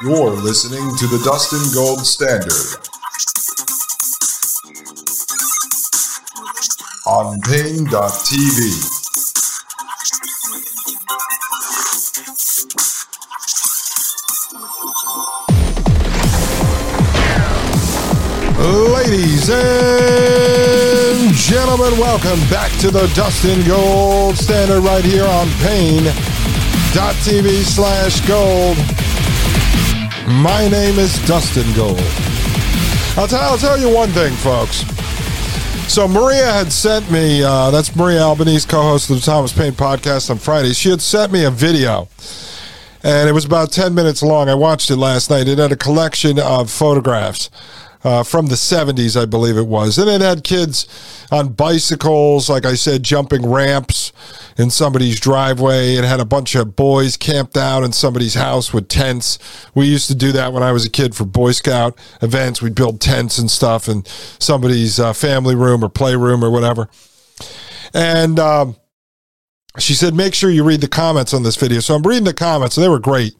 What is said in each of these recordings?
You're listening to the Dustin Gold Standard on Paine.tv. Ladies and gentlemen, welcome back to the Dustin Gold Standard right here on Paine.tv slash gold. My name is Dustin Gold. I'll, t- I'll tell you one thing, folks. So Maria had sent me, uh, that's Maria Albanese, co-host of the Thomas Paine podcast on Friday. She had sent me a video and it was about 10 minutes long. I watched it last night. It had a collection of photographs uh, from the 70s, I believe it was. And it had kids on bicycles, like I said, jumping ramps in somebody's driveway. It had a bunch of boys camped out in somebody's house with tents. We used to do that when I was a kid for Boy Scout events. We'd build tents and stuff in somebody's uh, family room or playroom or whatever. And, um, she said, make sure you read the comments on this video. So I'm reading the comments, they were great.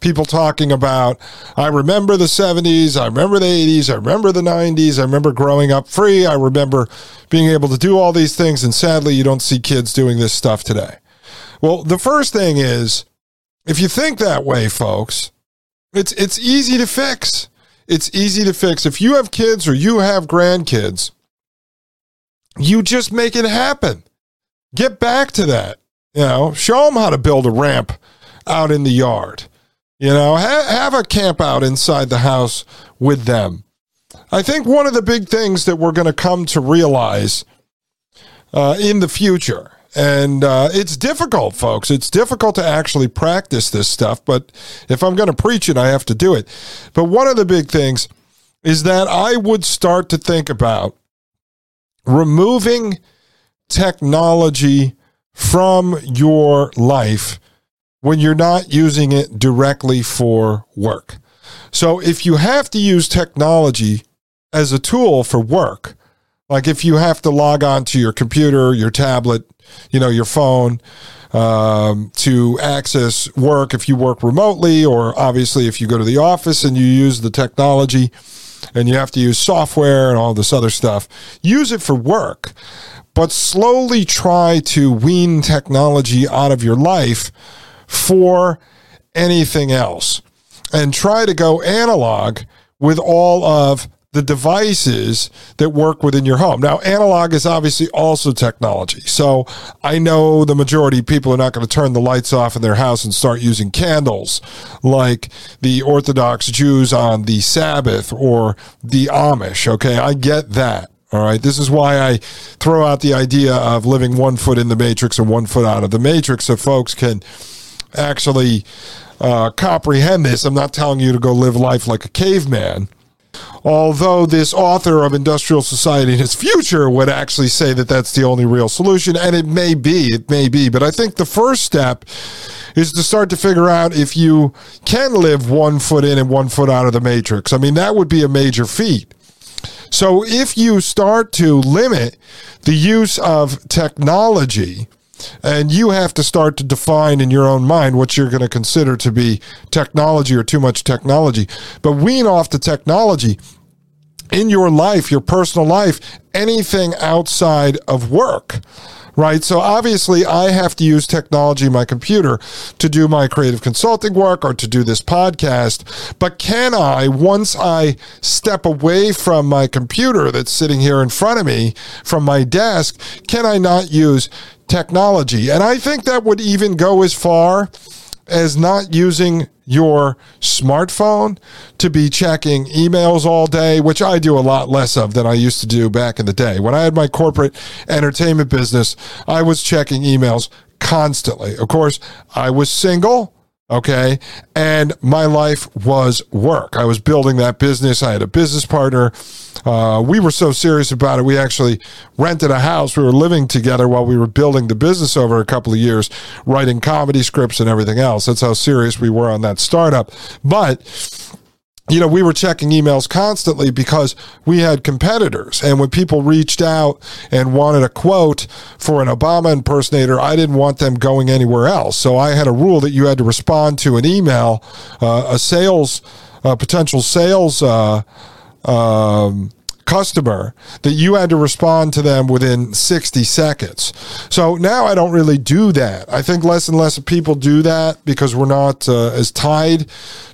People talking about, I remember the 70s, I remember the 80s, I remember the 90s, I remember growing up free, I remember being able to do all these things, and sadly, you don't see kids doing this stuff today. Well, the first thing is, if you think that way, folks, it's it's easy to fix. It's easy to fix. If you have kids or you have grandkids, you just make it happen. Get back to that. You know, show them how to build a ramp out in the yard. You know, ha- have a camp out inside the house with them. I think one of the big things that we're going to come to realize uh, in the future, and uh, it's difficult, folks. It's difficult to actually practice this stuff, but if I'm going to preach it, I have to do it. But one of the big things is that I would start to think about removing technology from your life when you're not using it directly for work. So if you have to use technology as a tool for work, like if you have to log on to your computer, your tablet, you know, your phone um, to access work, if you work remotely, or obviously if you go to the office and you use the technology and you have to use software and all this other stuff, use it for work but slowly try to wean technology out of your life for anything else and try to go analog with all of the devices that work within your home. Now, analog is obviously also technology. So I know the majority of people are not going to turn the lights off in their house and start using candles like the Orthodox Jews on the Sabbath or the Amish. Okay, I get that. All right. This is why I throw out the idea of living one foot in the matrix and one foot out of the matrix so folks can actually uh, comprehend this. I'm not telling you to go live life like a caveman. Although this author of Industrial Society and Its Future would actually say that that's the only real solution, and it may be, it may be. But I think the first step is to start to figure out if you can live one foot in and one foot out of the matrix. I mean, that would be a major feat. So if you start to limit the use of technology, and you have to start to define in your own mind what you're going to consider to be technology or too much technology. But wean off the technology in your life, your personal life, anything outside of work right? So obviously, I have to use technology my computer to do my creative consulting work or to do this podcast. But can I, once I step away from my computer that's sitting here in front of me from my desk, can I not use technology? And I think that would even go as far as not using your smartphone to be checking emails all day, which I do a lot less of than I used to do back in the day. When I had my corporate entertainment business, I was checking emails constantly. Of course, I was single. Okay. And my life was work. I was building that business. I had a business partner. Uh, we were so serious about it. We actually rented a house. We were living together while we were building the business over a couple of years, writing comedy scripts and everything else. That's how serious we were on that startup. But you know, we were checking emails constantly because we had competitors. And when people reached out and wanted a quote for an Obama impersonator, I didn't want them going anywhere else. So I had a rule that you had to respond to an email, uh, a sales, uh, potential sales, uh, um, customer that you had to respond to them within 60 seconds. So now I don't really do that. I think less and less people do that because we're not uh, as tied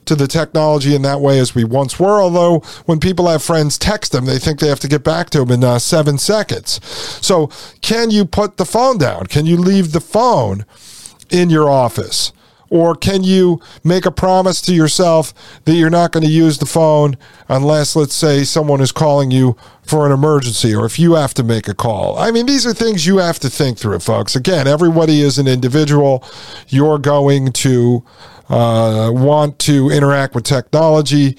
to the technology in that way as we once were. Although when people have friends text them, they think they have to get back to them in uh, seven seconds. So can you put the phone down? Can you leave the phone in your office? Or can you make a promise to yourself that you're not going to use the phone unless, let's say, someone is calling you for an emergency or if you have to make a call? I mean, these are things you have to think through, folks. Again, everybody is an individual. You're going to uh, want to interact with technology.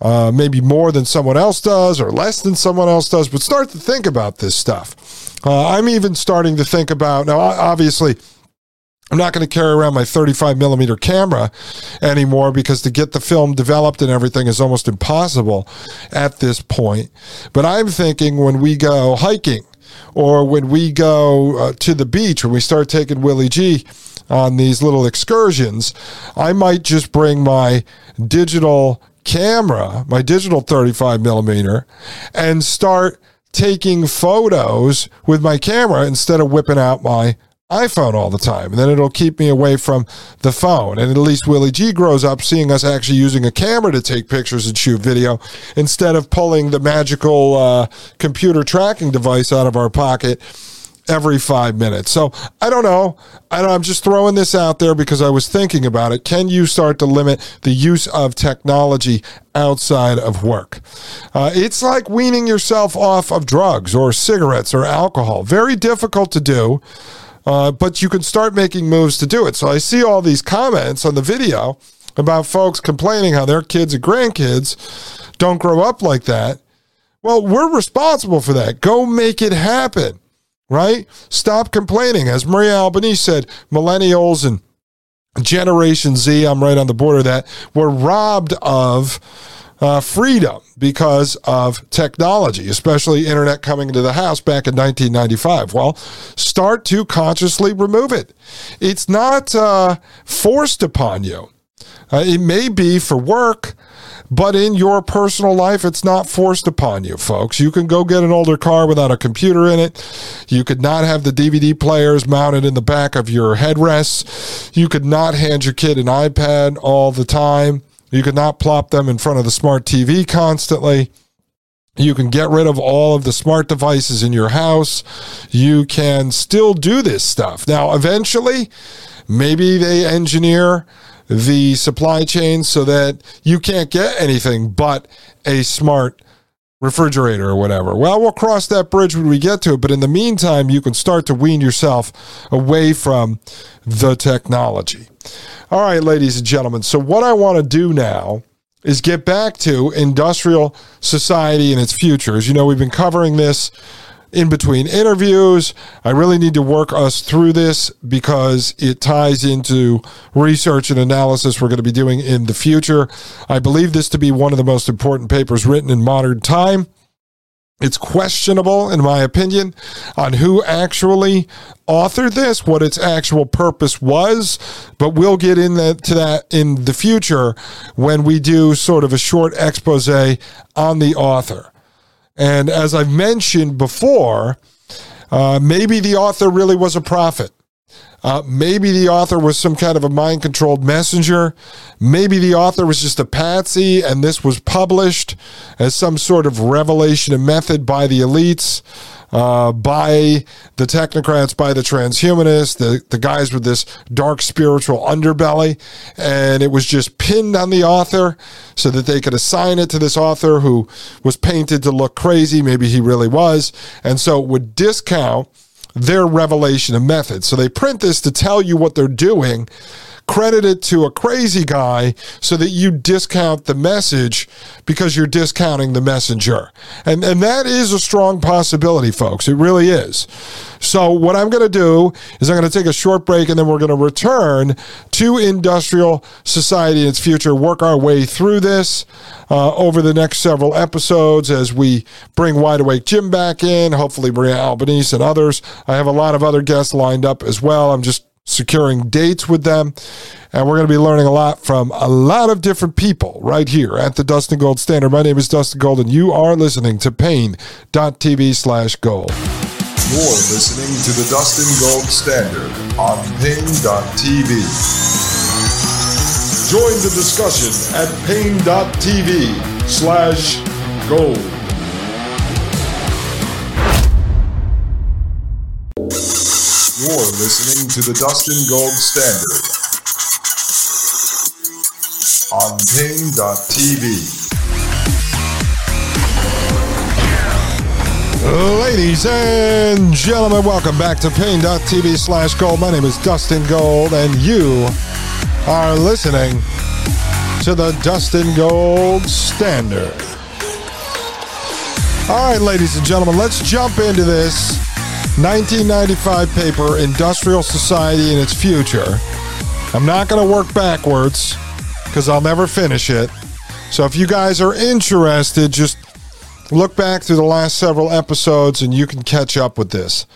Uh, maybe more than someone else does or less than someone else does, but start to think about this stuff. Uh, I'm even starting to think about now, obviously, I'm not going to carry around my 35 millimeter camera anymore because to get the film developed and everything is almost impossible at this point. But I'm thinking when we go hiking or when we go uh, to the beach, when we start taking Willie G on these little excursions, I might just bring my digital camera, my digital 35 millimeter, and start taking photos with my camera instead of whipping out my iPhone all the time. And then it'll keep me away from the phone. And at least Willie G grows up seeing us actually using a camera to take pictures and shoot video instead of pulling the magical uh, computer tracking device out of our pocket every five minutes. So I don't know. I am just throwing this out there because I was thinking about it. Can you start to limit the use of technology outside of work? Uh, it's like weaning yourself off of drugs or cigarettes or alcohol. Very difficult to do. Uh, but you can start making moves to do it. So I see all these comments on the video about folks complaining how their kids and grandkids don't grow up like that. Well, we're responsible for that. Go make it happen, right? Stop complaining. As Maria Albanese said, millennials and Generation Z, I'm right on the border of that, were robbed of uh, freedom because of technology, especially internet coming into the house back in 1995. Well, start to consciously remove it. It's not uh, forced upon you. Uh, it may be for work, but in your personal life, it's not forced upon you, folks. You can go get an older car without a computer in it. You could not have the DVD players mounted in the back of your headrests. You could not hand your kid an iPad all the time. You could not plop them in front of the smart TV constantly. You can get rid of all of the smart devices in your house. You can still do this stuff. Now, eventually, maybe they engineer the supply chain so that you can't get anything but a smart refrigerator or whatever. Well, we'll cross that bridge when we get to it. But in the meantime, you can start to wean yourself away from the technology. All right, ladies and gentlemen. So, what I want to do now is get back to industrial society and its future. As you know, we've been covering this in between interviews. I really need to work us through this because it ties into research and analysis we're going to be doing in the future. I believe this to be one of the most important papers written in modern time. It's questionable, in my opinion, on who actually authored this, what its actual purpose was, but we'll get into that in the future when we do sort of a short expose on the author. And as I've mentioned before, uh, maybe the author really was a prophet. Uh, maybe the author was some kind of a mind controlled messenger. Maybe the author was just a patsy and this was published as some sort of revelation and method by the elites, uh, by the technocrats, by the transhumanists, the, the guys with this dark spiritual underbelly. And it was just pinned on the author so that they could assign it to this author who was painted to look crazy. Maybe he really was. And so it would discount their revelation of method. So they print this to tell you what they're doing credit it to a crazy guy so that you discount the message because you're discounting the messenger. And, and that is a strong possibility, folks. It really is. So, what I'm going to do is I'm going to take a short break and then we're going to return to industrial society in its future, work our way through this uh, over the next several episodes as we bring Wide Awake Jim back in, hopefully Maria Albanese and others. I have a lot of other guests lined up as well. I'm just securing dates with them. And we're going to be learning a lot from a lot of different people right here at the Dustin Gold Standard. My name is Dustin Gold, and you are listening to Paine.tv slash gold. You're listening to the Dustin Gold Standard on Paine.tv. Join the discussion at Paine.tv slash gold. You're listening to the Dustin Gold Standard on Paine.tv. Ladies and gentlemen, welcome back to Paine.tv slash gold. My name is Dustin Gold, and you are listening to the Dustin Gold Standard. All right, ladies and gentlemen, let's jump into this 1995 paper, Industrial Society and Its Future. I'm not going to work backwards because I'll never finish it. So if you guys are interested, just look back through the last several episodes and you can catch up with this.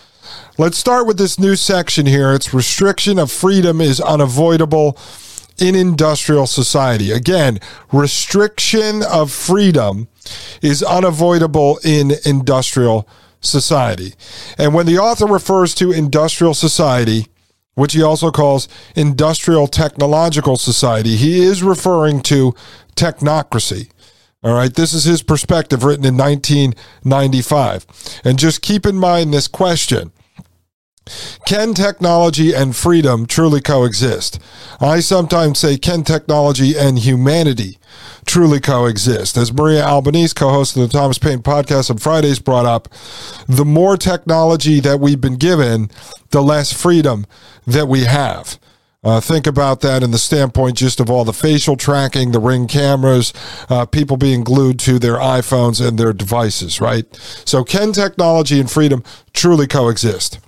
Let's start with this new section here. It's restriction of freedom is unavoidable in industrial society. Again, restriction of freedom is unavoidable in industrial society. And when the author refers to industrial society, which he also calls industrial technological society, he is referring to technocracy. All right, this is his perspective written in 1995. And just keep in mind this question Can technology and freedom truly coexist? I sometimes say, Can technology and humanity truly coexist? As Maria Albanese, co host of the Thomas Paine podcast on Fridays, brought up, the more technology that we've been given, the less freedom that we have. Uh, think about that in the standpoint just of all the facial tracking, the ring cameras, uh, people being glued to their iPhones and their devices, right? So, can technology and freedom truly coexist?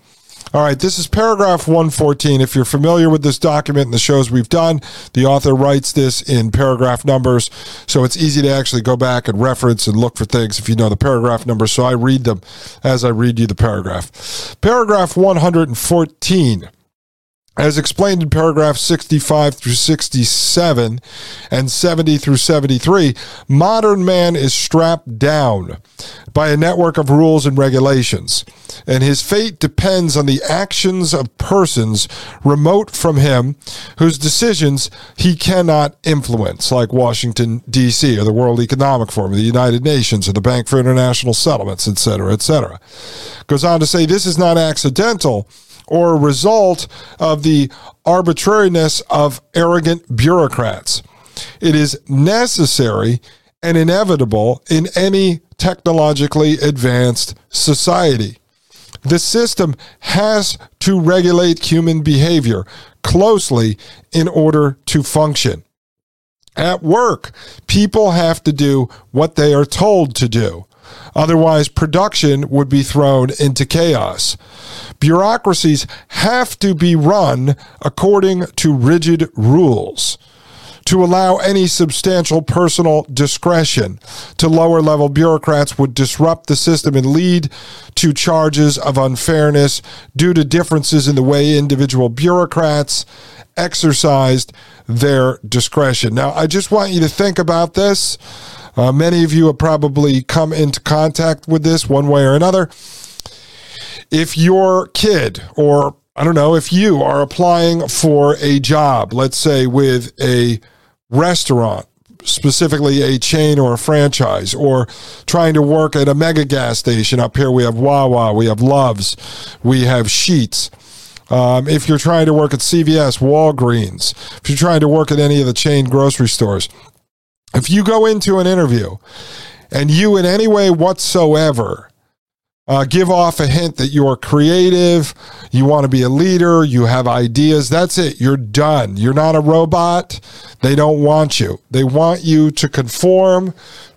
All right, this is paragraph 114. If you're familiar with this document and the shows we've done, the author writes this in paragraph numbers, so it's easy to actually go back and reference and look for things if you know the paragraph numbers. So I read them as I read you the paragraph. Paragraph 114 as explained in paragraph 65 through 67 and 70 through 73, modern man is strapped down by a network of rules and regulations, and his fate depends on the actions of persons remote from him whose decisions he cannot influence, like Washington, D.C., or the World Economic Forum, or the United Nations, or the Bank for International Settlements, etc., etc. Goes on to say this is not accidental or a result of the arbitrariness of arrogant bureaucrats. It is necessary and inevitable in any technologically advanced society. The system has to regulate human behavior closely in order to function. At work, people have to do what they are told to do. Otherwise, production would be thrown into chaos. Bureaucracies have to be run according to rigid rules. To allow any substantial personal discretion to lower level bureaucrats would disrupt the system and lead to charges of unfairness due to differences in the way individual bureaucrats exercised their discretion. Now, I just want you to think about this. Uh, many of you have probably come into contact with this one way or another. If your kid, or I don't know, if you are applying for a job, let's say with a restaurant, specifically a chain or a franchise, or trying to work at a mega gas station. Up here we have Wawa, we have Loves, we have Sheetz. Um, if you're trying to work at CVS, Walgreens, if you're trying to work at any of the chain grocery stores, if you go into an interview and you, in any way whatsoever, uh, give off a hint that you're creative, you want to be a leader, you have ideas. That's it. You're done. You're not a robot. They don't want you. They want you to conform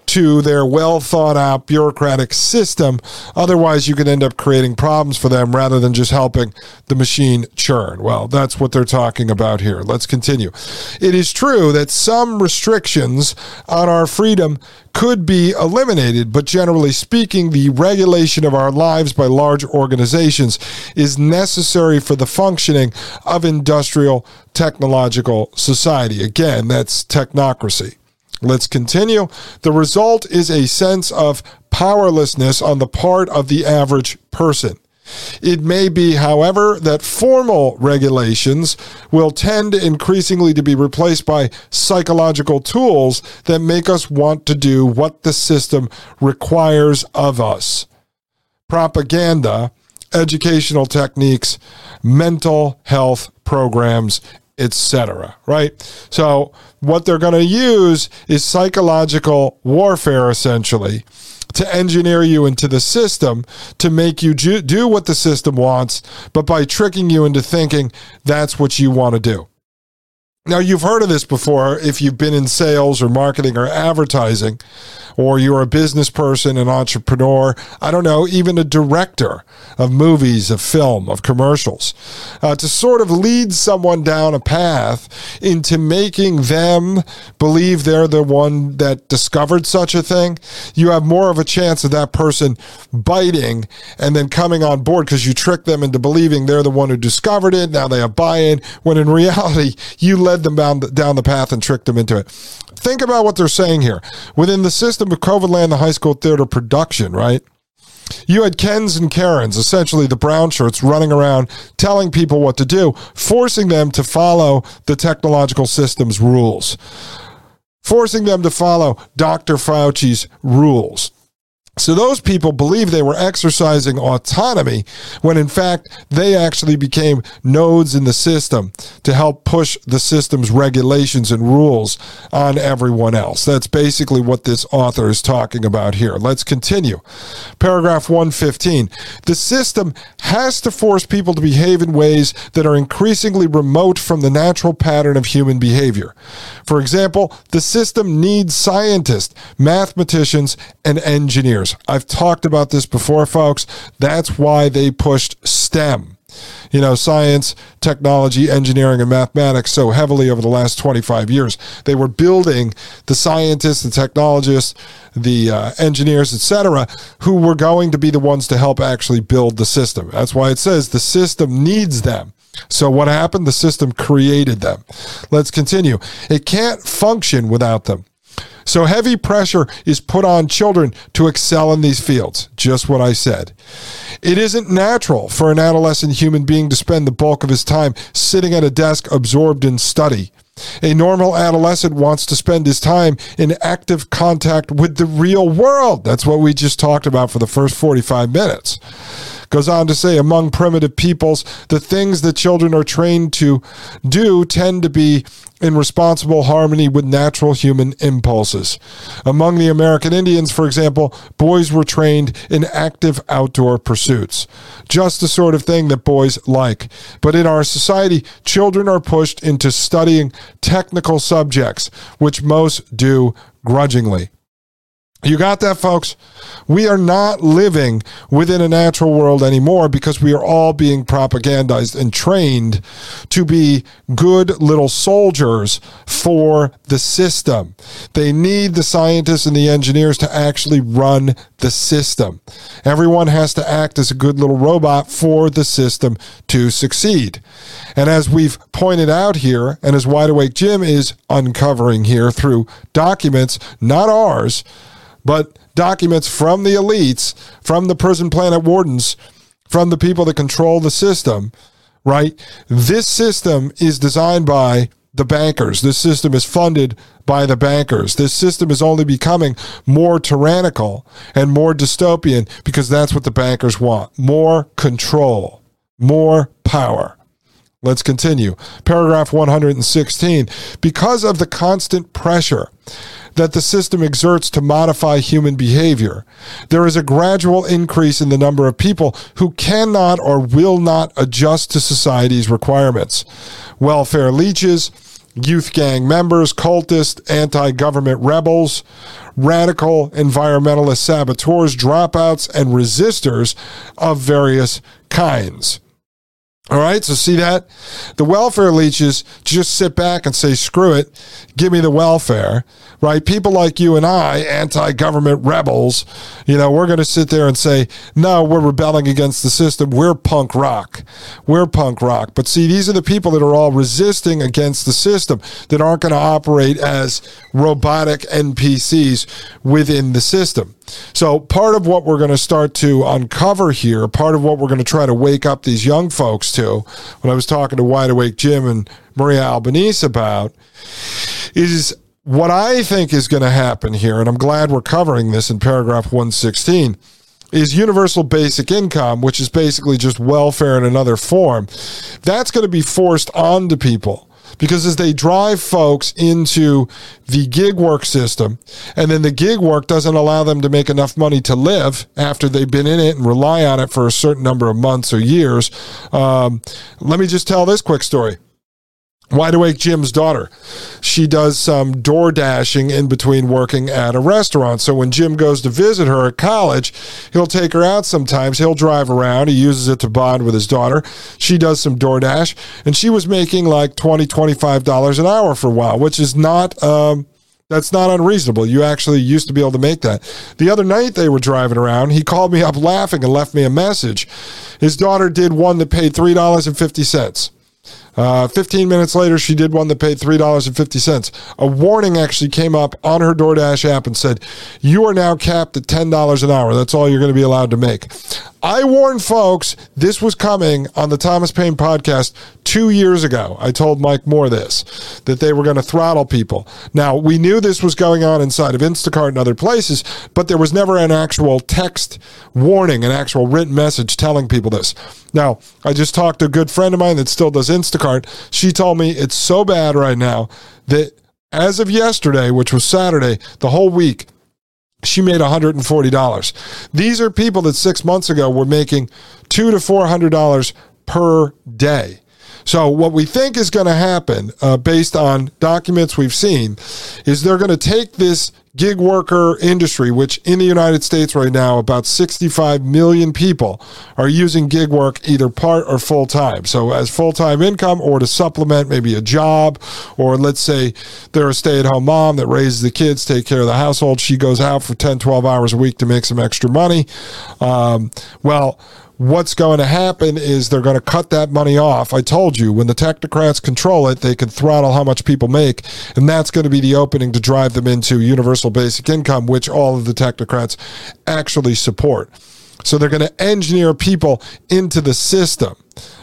to their well thought out bureaucratic system. Otherwise, you could end up creating problems for them rather than just helping the machine churn. Well, that's what they're talking about here. Let's continue. It is true that some restrictions on our freedom could be eliminated, but generally speaking, the regulation of our lives by large organizations is necessary for the functioning of industrial technological society. Again, that's technocracy. Let's continue. The result is a sense of powerlessness on the part of the average person. It may be, however, that formal regulations will tend increasingly to be replaced by psychological tools that make us want to do what the system requires of us. Propaganda, educational techniques, mental health programs, etc. Right? So, what they're going to use is psychological warfare essentially to engineer you into the system to make you do what the system wants, but by tricking you into thinking that's what you want to do. Now, you've heard of this before if you've been in sales or marketing or advertising, or you're a business person, an entrepreneur, I don't know, even a director of movies, of film, of commercials, uh, to sort of lead someone down a path into making them believe they're the one that discovered such a thing, you have more of a chance of that person biting and then coming on board because you trick them into believing they're the one who discovered it. Now they have buy in, when in reality, you led them down, down the path and tricked them into it. Think about what they're saying here. Within the system of COVID land, the high school theater production, right? You had Kens and Karens, essentially the brown shirts, running around telling people what to do, forcing them to follow the technological system's rules, forcing them to follow Dr. Fauci's rules. So those people believe they were exercising autonomy when in fact they actually became nodes in the system to help push the system's regulations and rules on everyone else. That's basically what this author is talking about here. Let's continue. Paragraph 115. The system has to force people to behave in ways that are increasingly remote from the natural pattern of human behavior. For example, the system needs scientists, mathematicians, and engineers. I've talked about this before, folks. That's why they pushed STEM you know, science, technology, engineering, and mathematics so heavily over the last 25 years. They were building the scientists, the technologists, the uh, engineers, etc., who were going to be the ones to help actually build the system. That's why it says the system needs them. So what happened? The system created them. Let's continue. It can't function without them. So heavy pressure is put on children to excel in these fields. Just what I said. It isn't natural for an adolescent human being to spend the bulk of his time sitting at a desk absorbed in study. A normal adolescent wants to spend his time in active contact with the real world. That's what we just talked about for the first 45 minutes. Goes on to say, among primitive peoples, the things that children are trained to do tend to be in responsible harmony with natural human impulses. Among the American Indians, for example, boys were trained in active outdoor pursuits. Just the sort of thing that boys like. But in our society, children are pushed into studying technical subjects, which most do grudgingly. You got that, folks? We are not living within a natural world anymore because we are all being propagandized and trained to be good little soldiers for the system. They need the scientists and the engineers to actually run the system. Everyone has to act as a good little robot for the system to succeed. And as we've pointed out here, and as Wide Awake Jim is uncovering here through documents, not ours, but documents from the elites, from the prison planet wardens, from the people that control the system, right? This system is designed by the bankers. This system is funded by the bankers. This system is only becoming more tyrannical and more dystopian because that's what the bankers want more control, more power. Let's continue. Paragraph 116. Because of the constant pressure that the system exerts to modify human behavior, there is a gradual increase in the number of people who cannot or will not adjust to society's requirements. Welfare leeches, youth gang members, cultists, anti government rebels, radical environmentalist saboteurs, dropouts, and resistors of various kinds. All right, so see that? The welfare leeches just sit back and say, screw it, give me the welfare, right? People like you and I, anti government rebels, you know, we're going to sit there and say, no, we're rebelling against the system. We're punk rock. We're punk rock. But see, these are the people that are all resisting against the system that aren't going to operate as robotic NPCs within the system. So, part of what we're going to start to uncover here, part of what we're going to try to wake up these young folks to, when I was talking to Wide Awake Jim and Maria Albanese about, is what I think is going to happen here, and I'm glad we're covering this in paragraph 116 is universal basic income, which is basically just welfare in another form. That's going to be forced onto people because as they drive folks into the gig work system, and then the gig work doesn't allow them to make enough money to live after they've been in it and rely on it for a certain number of months or years. Um, let me just tell this quick story. Wide Awake Jim's daughter. She does some door dashing in between working at a restaurant. So when Jim goes to visit her at college, he'll take her out sometimes. He'll drive around. He uses it to bond with his daughter. She does some DoorDash, and she was making like $20, $25 an hour for a while, which is not. Um, that's not unreasonable. You actually used to be able to make that. The other night they were driving around. He called me up laughing and left me a message. His daughter did one that paid $3.50. Uh, 15 minutes later, she did one that paid $3.50. A warning actually came up on her DoorDash app and said, You are now capped at $10 an hour. That's all you're going to be allowed to make. I warned folks this was coming on the Thomas Paine podcast two years ago. I told Mike Moore this, that they were going to throttle people. Now, we knew this was going on inside of Instacart and other places, but there was never an actual text warning, an actual written message telling people this. Now, I just talked to a good friend of mine that still does Instacart. She told me it's so bad right now that as of yesterday, which was Saturday, the whole week, she made $140. These are people that six months ago were making two to $400 per day. So, what we think is going to happen, uh, based on documents we've seen, is they're going to take this gig worker industry, which in the United States right now, about 65 million people are using gig work either part or full time. So, as full time income or to supplement maybe a job, or let's say they're a stay at home mom that raises the kids, take care of the household. She goes out for 10, 12 hours a week to make some extra money. Um, well, what's going to happen is they're going to cut that money off. I told you, when the technocrats control it, they can throttle how much people make, and that's going to be the opening to drive them into universal basic income, which all of the technocrats actually support. So they're going to engineer people into the system.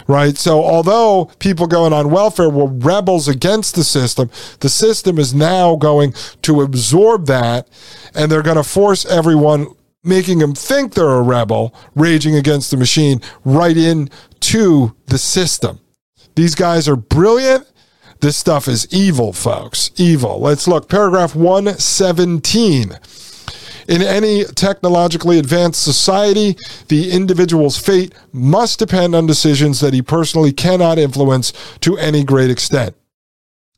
Right. So, although people going on welfare were rebels against the system, the system is now going to absorb that and they're going to force everyone making them think they're a rebel raging against the machine right into the system. These guys are brilliant. This stuff is evil, folks. Evil. Let's look. Paragraph 117. In any technologically advanced society, the individual's fate must depend on decisions that he personally cannot influence to any great extent.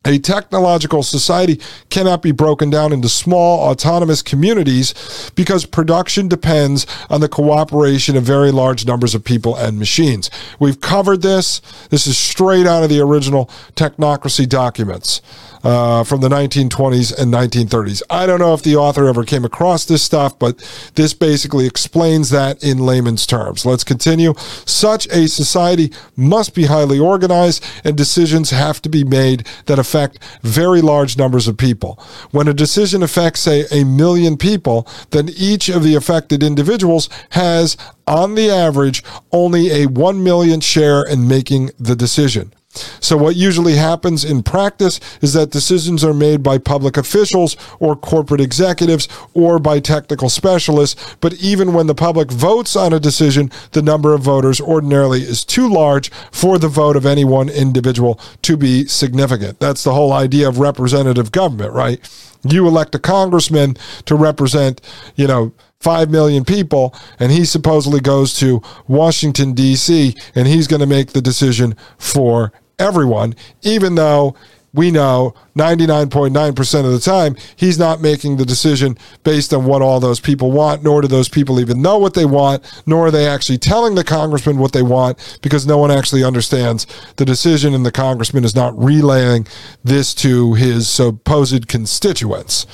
A technological society cannot be broken down into small autonomous communities because production depends on the cooperation of very large numbers of people and machines. We've covered this. This is straight out of the original technocracy documents uh, from the 1920s and 1930s. I don't know if the author ever came across this stuff, but this basically explains that in layman's terms. Let's continue. Such a society must be highly organized, and decisions have to be made that affect very large numbers of people. When a decision affects, say, a million people, then each of the affected individuals has, on the average, only a 1 million share in making the decision. So, what usually happens in practice is that decisions are made by public officials or corporate executives or by technical specialists. But even when the public votes on a decision, the number of voters ordinarily is too large for the vote of any one individual to be significant. That's the whole idea of representative government, right? You elect a congressman to represent, you know, 5 million people, and he supposedly goes to Washington, D.C., and he's going to make the decision for everyone, even though we know 99.9% of the time, he's not making the decision based on what all those people want, nor do those people even know what they want, nor are they actually telling the congressman what they want because no one actually understands the decision and the congressman is not relaying this to his supposed constituents.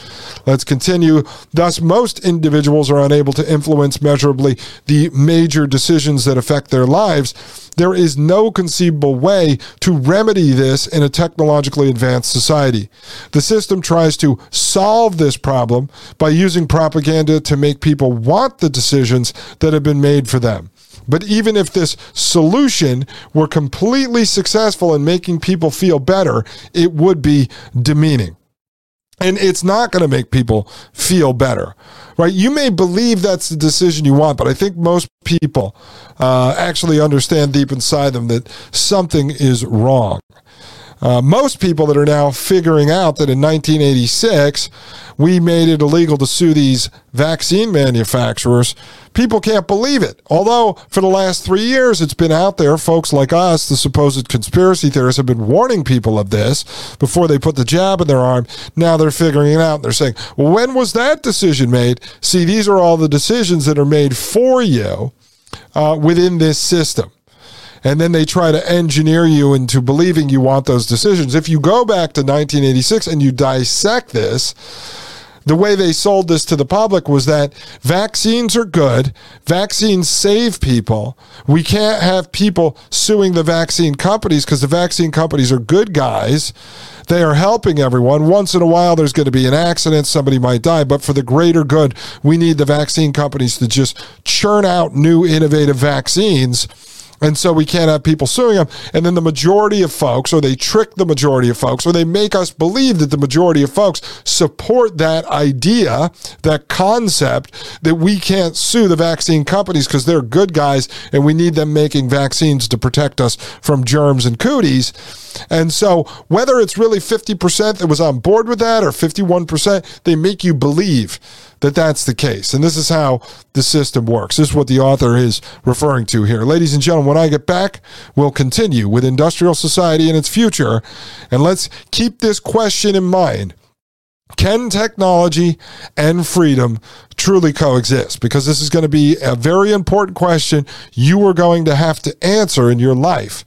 Let's continue. Thus, most individuals are unable to influence measurably the major decisions that affect their lives. There is no conceivable way to remedy this in a technologically advanced society society. The system tries to solve this problem by using propaganda to make people want the decisions that have been made for them. But even if this solution were completely successful in making people feel better, it would be demeaning. And it's not going to make people feel better, right? You may believe that's the decision you want, but I think most people uh, actually understand deep inside them that something is wrong. Uh, most people that are now figuring out that in 1986 we made it illegal to sue these vaccine manufacturers, people can't believe it. Although for the last three years it's been out there, folks like us, the supposed conspiracy theorists, have been warning people of this before they put the jab in their arm. Now they're figuring it out. They're saying, well, when was that decision made? See, these are all the decisions that are made for you uh, within this system and then they try to engineer you into believing you want those decisions. If you go back to 1986 and you dissect this, the way they sold this to the public was that vaccines are good, vaccines save people. We can't have people suing the vaccine companies because the vaccine companies are good guys. They are helping everyone. Once in a while, there's going to be an accident, somebody might die, but for the greater good, we need the vaccine companies to just churn out new innovative vaccines and so we can't have people suing them. And then the majority of folks, or they trick the majority of folks, or they make us believe that the majority of folks support that idea, that concept that we can't sue the vaccine companies because they're good guys and we need them making vaccines to protect us from germs and cooties. And so whether it's really 50% that was on board with that or 51%, they make you believe that that's the case. And this is how the system works. This is what the author is referring to here. Ladies and gentlemen, when I get back, we'll continue with industrial society and its future. And let's keep this question in mind. Can technology and freedom truly coexist? Because this is going to be a very important question you are going to have to answer in your life.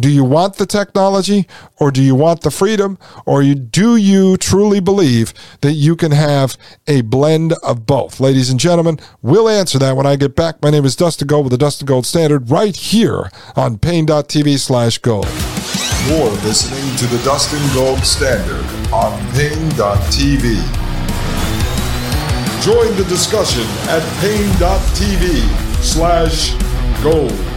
Do you want the technology or do you want the freedom? Or you, do you truly believe that you can have a blend of both? Ladies and gentlemen, we'll answer that when I get back. My name is Dustin Gold with the Dustin Gold Standard right here on Paine.tv slash gold. You're listening to the Dustin Gold Standard on Paine.tv. Join the discussion at Paine.tv slash gold.